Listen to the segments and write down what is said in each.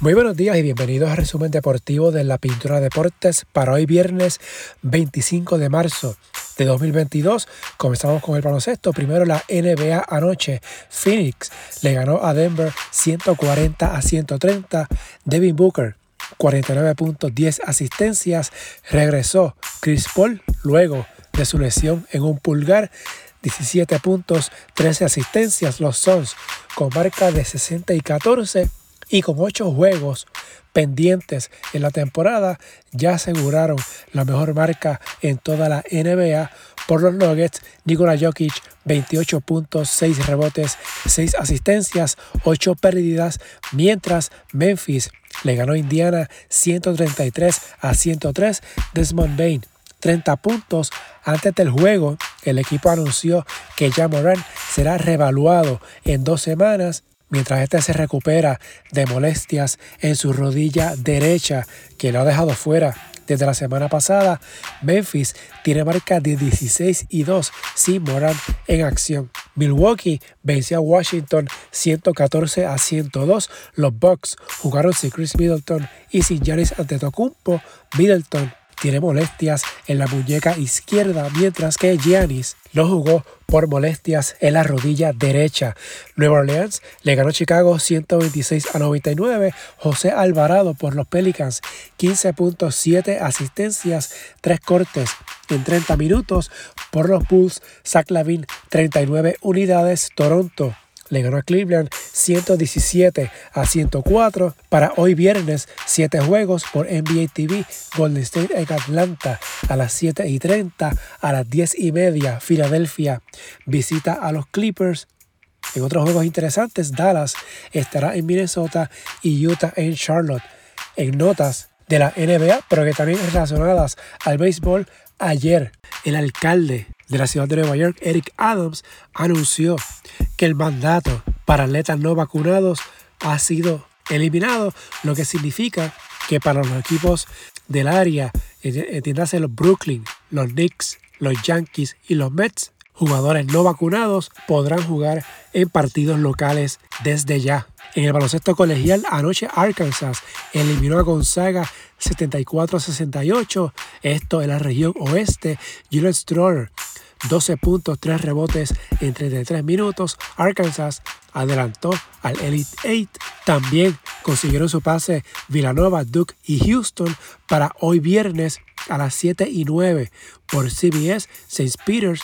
Muy buenos días y bienvenidos al resumen deportivo de la Pintura Deportes para hoy viernes 25 de marzo de 2022. Comenzamos con el baloncesto. Primero la NBA anoche. Phoenix le ganó a Denver 140 a 130. Devin Booker 49 puntos, 10 asistencias. Regresó Chris Paul luego de su lesión en un pulgar. 17 puntos, 13 asistencias. Los Suns con marca de 60 y 14 y con ocho juegos pendientes en la temporada ya aseguraron la mejor marca en toda la NBA por los Nuggets. Nikola Jokic 28 puntos, 6 rebotes, 6 asistencias, 8 pérdidas, mientras Memphis le ganó a Indiana 133 a 103. Desmond Bain 30 puntos. Antes del juego, el equipo anunció que Jamoran será revaluado en dos semanas mientras este se recupera de molestias en su rodilla derecha que lo ha dejado fuera desde la semana pasada, Memphis tiene marca de 16 y 2 sin Moran en acción. Milwaukee venció a Washington 114 a 102. Los Bucks jugaron sin Chris Middleton y sin Giannis Antetokounmpo. Middleton tiene molestias en la muñeca izquierda, mientras que Giannis lo jugó por molestias en la rodilla derecha. Nueva Orleans le ganó Chicago 126 a 99. José Alvarado por los Pelicans 15.7 asistencias, 3 cortes en 30 minutos. Por los Bulls, Zach Lavin 39 unidades. Toronto le ganó a Cleveland 117 a 104. Para hoy viernes, 7 juegos por NBA TV. Golden State en Atlanta a las 7 y 30. A las 10 y media, Filadelfia visita a los Clippers. En otros juegos interesantes, Dallas estará en Minnesota y Utah en Charlotte. En notas de la NBA, pero que también relacionadas al béisbol, ayer el alcalde de la ciudad de Nueva York, Eric Adams, anunció que el mandato para atletas no vacunados ha sido eliminado, lo que significa que para los equipos del área, entiéndase los Brooklyn, los Knicks, los Yankees y los Mets, jugadores no vacunados podrán jugar en partidos locales desde ya. En el baloncesto colegial, anoche Arkansas eliminó a Gonzaga 74-68. Esto en la región oeste. Julian Stroller 12 puntos, 3 rebotes en 33 minutos. Arkansas adelantó al Elite 8. También consiguieron su pase Villanova, Duke y Houston para hoy viernes a las 7 y 9 por CBS, St. Peter's,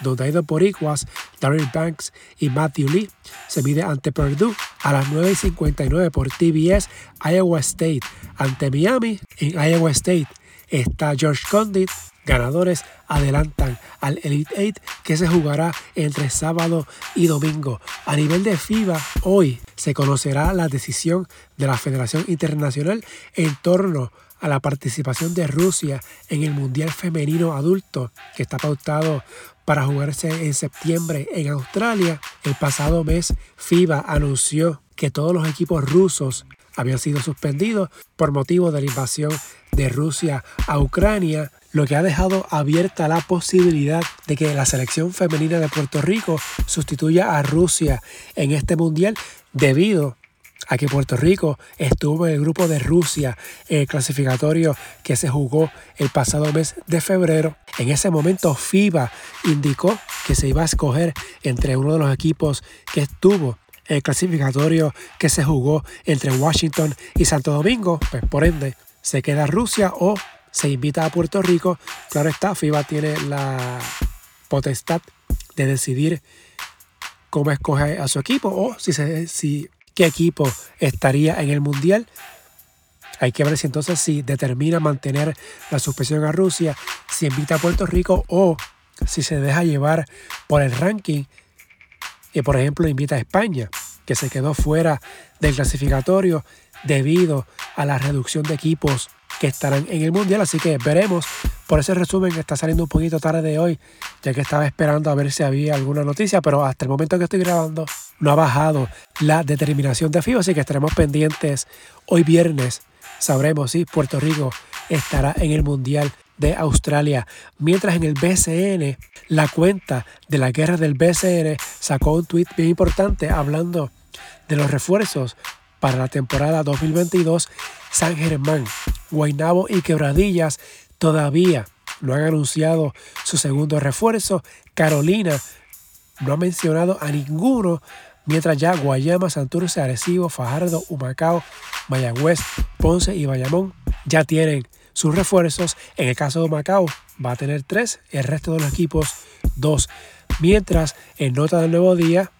donde ha ido por Iguas, Darren Banks y Matthew Lee. Se mide ante Purdue a las 9 y 59 por TBS, Iowa State ante Miami. En Iowa State está George Condit ganadores adelantan al Elite Eight que se jugará entre sábado y domingo. A nivel de FIBA, hoy se conocerá la decisión de la Federación Internacional en torno a la participación de Rusia en el Mundial Femenino Adulto que está pautado para jugarse en septiembre en Australia. El pasado mes FIBA anunció que todos los equipos rusos habían sido suspendidos por motivo de la invasión de Rusia a Ucrania lo que ha dejado abierta la posibilidad de que la selección femenina de Puerto Rico sustituya a Rusia en este mundial debido a que Puerto Rico estuvo en el grupo de Rusia el clasificatorio que se jugó el pasado mes de febrero. En ese momento FIBA indicó que se iba a escoger entre uno de los equipos que estuvo el clasificatorio que se jugó entre Washington y Santo Domingo, pues por ende se queda Rusia o se invita a Puerto Rico. Claro está, FIBA tiene la potestad de decidir cómo escoge a su equipo o si, se, si qué equipo estaría en el mundial. Hay que ver si entonces si determina mantener la suspensión a Rusia, si invita a Puerto Rico o si se deja llevar por el ranking y por ejemplo invita a España, que se quedó fuera del clasificatorio debido a la reducción de equipos que estarán en el Mundial. Así que veremos. Por ese resumen está saliendo un poquito tarde de hoy, ya que estaba esperando a ver si había alguna noticia, pero hasta el momento que estoy grabando no ha bajado la determinación de FIBA, así que estaremos pendientes hoy viernes. Sabremos si Puerto Rico estará en el Mundial de Australia. Mientras en el BCN, la cuenta de la guerra del BCN sacó un tweet bien importante hablando de los refuerzos para la temporada 2022, San Germán, Guaynabo y Quebradillas todavía no han anunciado su segundo refuerzo. Carolina no ha mencionado a ninguno, mientras ya Guayama, Santurce, Arecibo, Fajardo, Humacao, Mayagüez, Ponce y Bayamón ya tienen sus refuerzos. En el caso de Humacao va a tener tres, el resto de los equipos dos. Mientras en nota del nuevo día,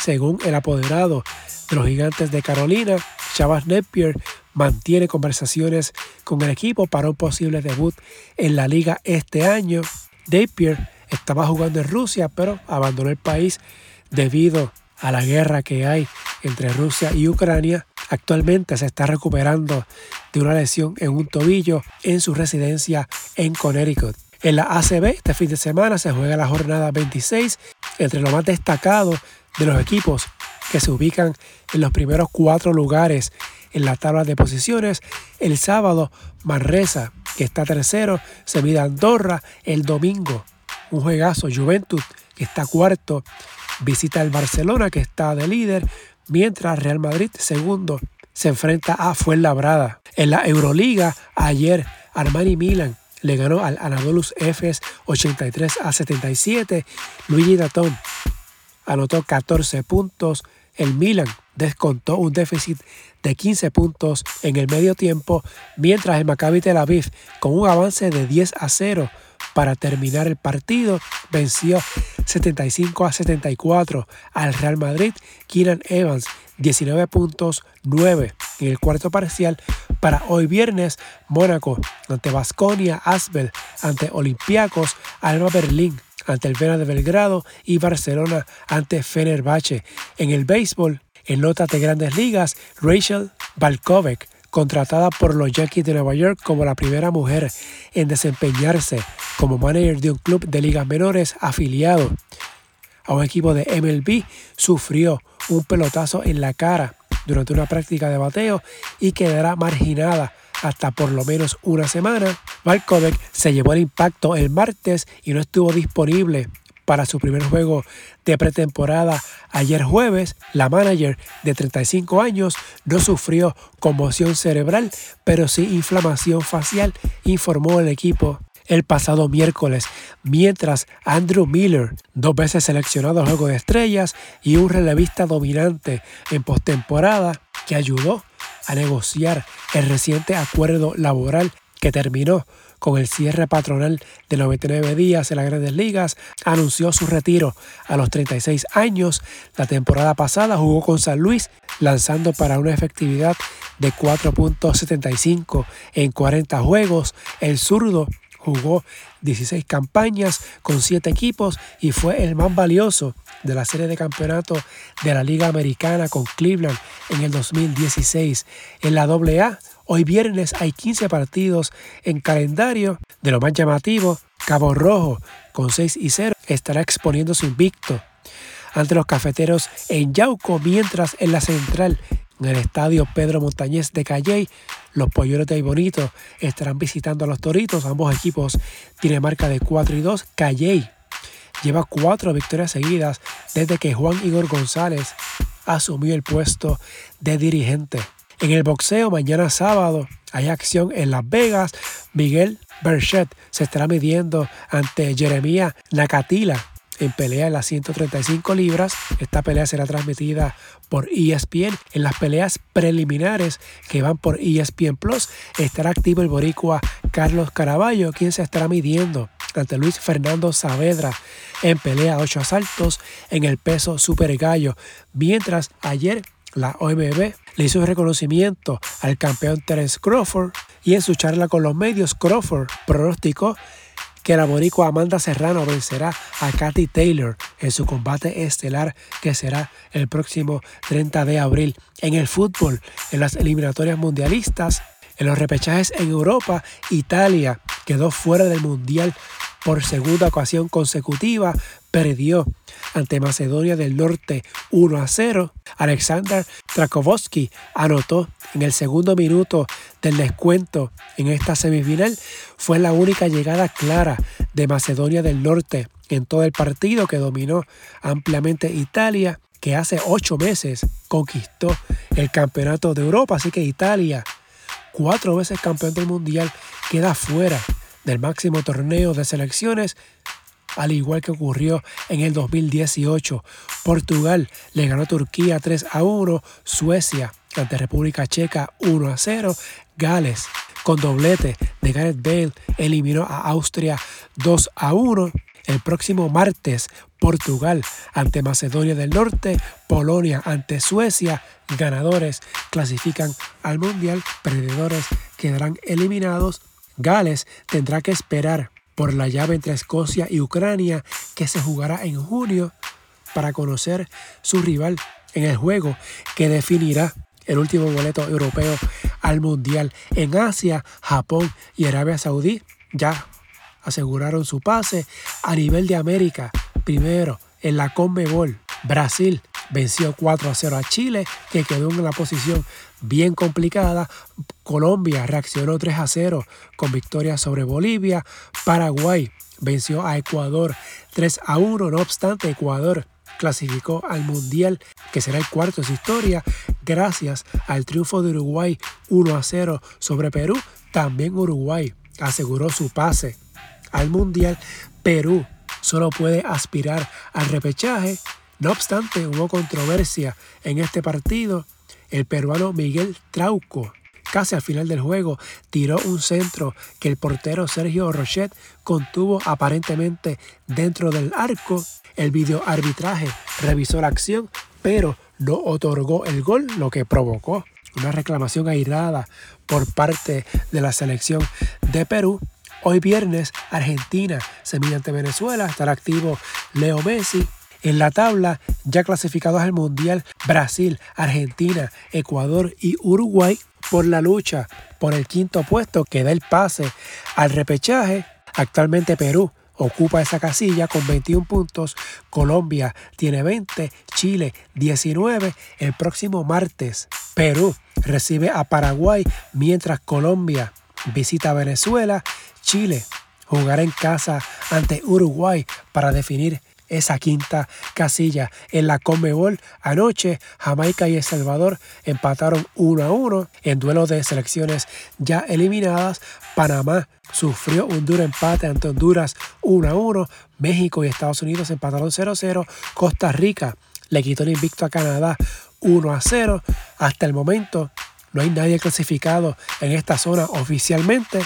según el apoderado de los gigantes de Carolina, Chavas Napier mantiene conversaciones con el equipo para un posible debut en la liga este año. Napier estaba jugando en Rusia, pero abandonó el país debido a la guerra que hay entre Rusia y Ucrania. Actualmente se está recuperando de una lesión en un tobillo en su residencia en Connecticut. En la ACB este fin de semana se juega la jornada 26 entre lo más destacado de los equipos que se ubican en los primeros cuatro lugares en la tabla de posiciones. El sábado, Manresa, que está tercero, se mide Andorra. El domingo, un juegazo, Juventud, que está cuarto, visita el Barcelona, que está de líder, mientras Real Madrid, segundo, se enfrenta a Fuenlabrada. En la Euroliga, ayer, Armani Milan le ganó al Anadolus Efes 83 a 77. Luigi Datón anotó 14 puntos. El Milan descontó un déficit de 15 puntos en el medio tiempo, mientras el Maccabi Tel Aviv, con un avance de 10 a 0 para terminar el partido, venció 75 a 74 al Real Madrid. Keenan Evans 19 puntos, 9 en el cuarto parcial para hoy viernes. Mónaco ante Basconia, Asbel ante Olympiacos, Alba Berlín ante el Vera de Belgrado y Barcelona ante Fenerbahce. En el béisbol, en notas de grandes ligas, Rachel Balkovec contratada por los Yankees de Nueva York como la primera mujer en desempeñarse como manager de un club de ligas menores afiliado a un equipo de MLB, sufrió un pelotazo en la cara durante una práctica de bateo y quedará marginada hasta por lo menos una semana. Malkovich se llevó el impacto el martes y no estuvo disponible para su primer juego de pretemporada ayer jueves. La manager de 35 años no sufrió conmoción cerebral, pero sí inflamación facial, informó el equipo el pasado miércoles, mientras Andrew Miller, dos veces seleccionado al Juego de Estrellas y un relevista dominante en postemporada, que ayudó a negociar el reciente acuerdo laboral que terminó con el cierre patronal de 99 días en las grandes ligas, anunció su retiro a los 36 años. La temporada pasada jugó con San Luis, lanzando para una efectividad de 4.75 en 40 juegos. El zurdo jugó 16 campañas con 7 equipos y fue el más valioso de la serie de campeonato de la Liga Americana con Cleveland en el 2016. En la AA, hoy viernes hay 15 partidos en calendario. De lo más llamativo, Cabo Rojo con 6 y 0 estará exponiendo su invicto ante los cafeteros en Yauco, mientras en la central en el estadio Pedro Montañez de Calley, los polleros de Bonito estarán visitando a los Toritos. Ambos equipos tienen marca de 4 y 2. Calley lleva cuatro victorias seguidas desde que Juan Igor González asumió el puesto de dirigente. En el boxeo, mañana sábado, hay acción en Las Vegas. Miguel Berchet se estará midiendo ante Jeremía Nakatila en pelea en las 135 libras. Esta pelea será transmitida por ESPN. En las peleas preliminares que van por ESPN Plus estará activo el boricua Carlos Caraballo, quien se estará midiendo ante Luis Fernando Saavedra en pelea 8 asaltos en el peso super gallo. Mientras ayer la OMB le hizo un reconocimiento al campeón Terence Crawford y en su charla con los medios Crawford pronosticó que la boricua Amanda Serrano vencerá a Katy Taylor en su combate estelar que será el próximo 30 de abril. En el fútbol, en las eliminatorias mundialistas, en los repechajes en Europa, Italia quedó fuera del Mundial por segunda ocasión consecutiva, perdió ante Macedonia del Norte 1 a 0. Alexander Trakowski anotó en el segundo minuto del descuento en esta semifinal. Fue la única llegada clara de Macedonia del Norte en todo el partido que dominó ampliamente Italia, que hace ocho meses conquistó el campeonato de Europa, así que Italia, cuatro veces campeón del mundial, queda fuera del máximo torneo de selecciones, al igual que ocurrió en el 2018. Portugal le ganó a Turquía 3 a 1, Suecia ante República Checa 1 a 0, Gales con doblete de Gareth Bale eliminó a Austria 2 a 1. El próximo martes, Portugal ante Macedonia del Norte, Polonia ante Suecia, ganadores clasifican al Mundial, perdedores quedarán eliminados. Gales tendrá que esperar por la llave entre Escocia y Ucrania que se jugará en junio para conocer su rival en el juego que definirá el último boleto europeo al Mundial. En Asia, Japón y Arabia Saudí ya aseguraron su pase a nivel de América. Primero, en la Conmebol, Brasil venció 4 a 0 a Chile, que quedó en una posición bien complicada. Colombia reaccionó 3 a 0 con victoria sobre Bolivia. Paraguay venció a Ecuador 3 a 1. No obstante, Ecuador clasificó al Mundial, que será el cuarto de su historia, gracias al triunfo de Uruguay 1 a 0 sobre Perú. También Uruguay aseguró su pase al Mundial. Perú solo puede aspirar al repechaje. No obstante, hubo controversia en este partido. El peruano Miguel Trauco casi al final del juego, tiró un centro que el portero Sergio Rochet contuvo aparentemente dentro del arco. El videoarbitraje revisó la acción, pero no otorgó el gol, lo que provocó una reclamación airada por parte de la selección de Perú. Hoy viernes, Argentina se mide ante Venezuela, estará activo Leo Messi. En la tabla, ya clasificados al Mundial, Brasil, Argentina, Ecuador y Uruguay por la lucha por el quinto puesto que da el pase al repechaje. Actualmente Perú ocupa esa casilla con 21 puntos, Colombia tiene 20, Chile 19. El próximo martes Perú recibe a Paraguay mientras Colombia visita Venezuela, Chile jugará en casa ante Uruguay para definir esa quinta casilla. En la Conmebol anoche, Jamaica y El Salvador empataron 1 a 1 en duelo de selecciones ya eliminadas. Panamá sufrió un duro empate ante Honduras 1 a 1. México y Estados Unidos empataron 0 a 0. Costa Rica le quitó el invicto a Canadá 1 a 0. Hasta el momento no hay nadie clasificado en esta zona oficialmente.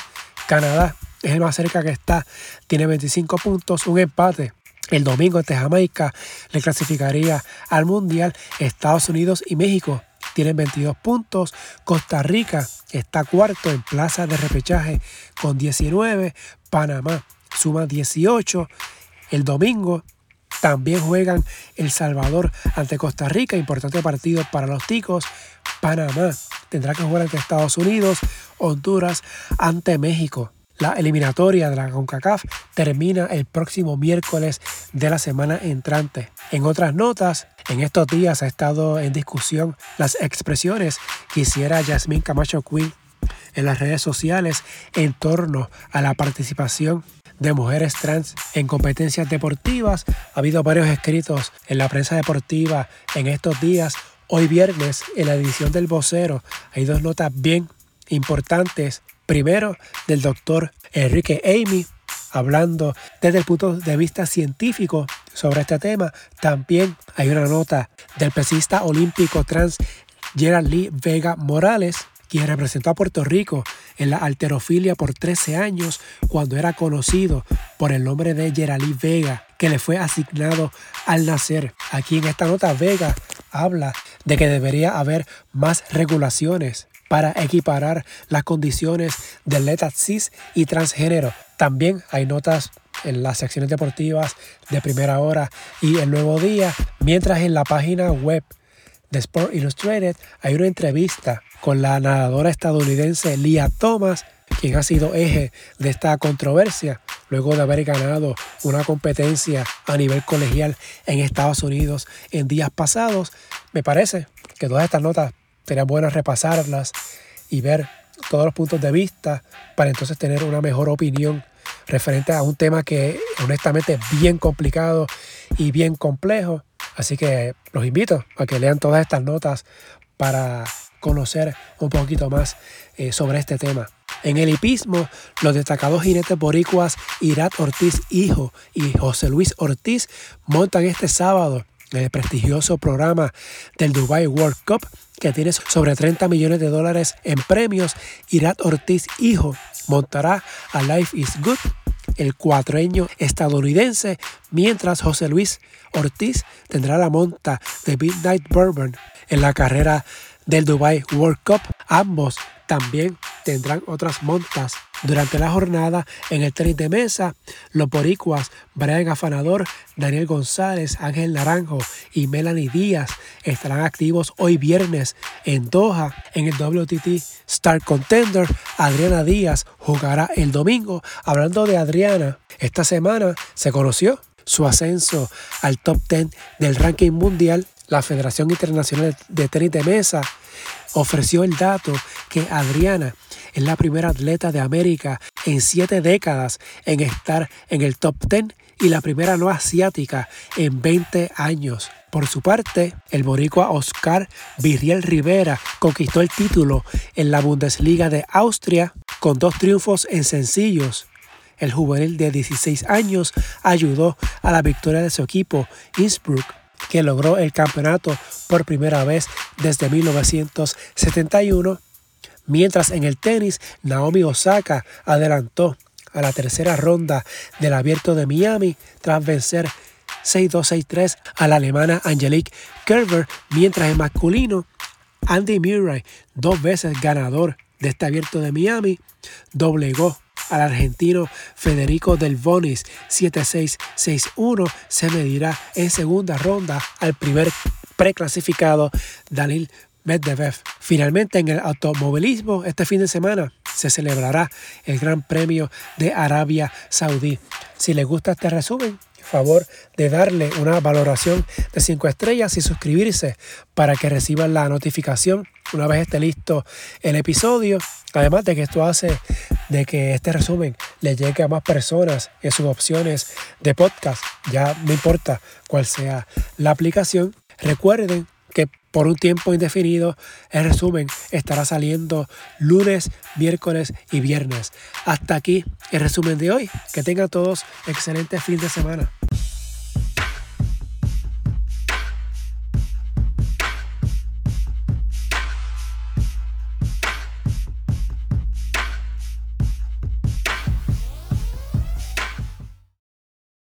Canadá es el más cerca que está, tiene 25 puntos, un empate el domingo ante Jamaica le clasificaría al Mundial. Estados Unidos y México tienen 22 puntos. Costa Rica está cuarto en plaza de repechaje con 19. Panamá suma 18. El domingo también juegan El Salvador ante Costa Rica, importante partido para los ticos. Panamá tendrá que jugar ante Estados Unidos. Honduras ante México. La eliminatoria de la CONCACAF termina el próximo miércoles de la semana entrante. En otras notas, en estos días ha estado en discusión las expresiones que hiciera Yasmín Camacho Quinn en las redes sociales en torno a la participación de mujeres trans en competencias deportivas. Ha habido varios escritos en la prensa deportiva en estos días. Hoy viernes, en la edición del vocero, hay dos notas bien importantes Primero, del doctor Enrique Amy, hablando desde el punto de vista científico sobre este tema. También hay una nota del pesista olímpico trans Gerald Lee Vega Morales, quien representó a Puerto Rico en la alterofilia por 13 años cuando era conocido por el nombre de Gerald Lee Vega, que le fue asignado al nacer. Aquí en esta nota Vega habla de que debería haber más regulaciones para equiparar las condiciones de atleta cis y transgénero. También hay notas en las secciones deportivas de primera hora y el nuevo día, mientras en la página web de Sport Illustrated hay una entrevista con la nadadora estadounidense Lia Thomas, quien ha sido eje de esta controversia luego de haber ganado una competencia a nivel colegial en Estados Unidos en días pasados. Me parece que todas estas notas sería bueno repasarlas y ver todos los puntos de vista para entonces tener una mejor opinión referente a un tema que honestamente es bien complicado y bien complejo. Así que los invito a que lean todas estas notas para conocer un poquito más eh, sobre este tema. En el hipismo, los destacados jinetes boricuas Irat Ortiz Hijo y José Luis Ortiz montan este sábado el prestigioso programa del Dubai World Cup que tiene sobre 30 millones de dólares en premios. Irat Ortiz Hijo montará a Life is Good el cuatreño estadounidense, mientras José Luis Ortiz tendrá la monta de Midnight Bourbon en la carrera del Dubai World Cup. Ambos también tendrán otras montas durante la jornada en el tenis de mesa. Los boricuas Brian Afanador, Daniel González, Ángel Naranjo y Melanie Díaz estarán activos hoy viernes en Doha en el WTT Star Contender. Adriana Díaz jugará el domingo. Hablando de Adriana, esta semana se conoció su ascenso al top 10 del ranking mundial. La Federación Internacional de Tenis de Mesa ofreció el dato que Adriana es la primera atleta de América en siete décadas en estar en el top 10 y la primera no asiática en 20 años. Por su parte, el boricua Oscar Virriel Rivera conquistó el título en la Bundesliga de Austria con dos triunfos en sencillos. El juvenil de 16 años ayudó a la victoria de su equipo, Innsbruck, que logró el campeonato por primera vez desde 1971, mientras en el tenis Naomi Osaka adelantó a la tercera ronda del abierto de Miami tras vencer 6-2-6-3 a la alemana Angelique Kerber, mientras en masculino Andy Murray, dos veces ganador de este abierto de Miami, doblegó al argentino Federico Del Bonis 7-6-6-1. Se medirá en segunda ronda al primer preclasificado Dalil Medvedev. Finalmente en el automovilismo este fin de semana se celebrará el Gran Premio de Arabia Saudí. Si les gusta este resumen, favor de darle una valoración de 5 estrellas y suscribirse para que reciban la notificación una vez esté listo el episodio. Además de que esto hace de que este resumen le llegue a más personas en sus opciones de podcast. Ya no importa cuál sea la aplicación. Recuerden por un tiempo indefinido el resumen estará saliendo lunes, miércoles y viernes. Hasta aquí el resumen de hoy. Que tengan todos excelente fin de semana.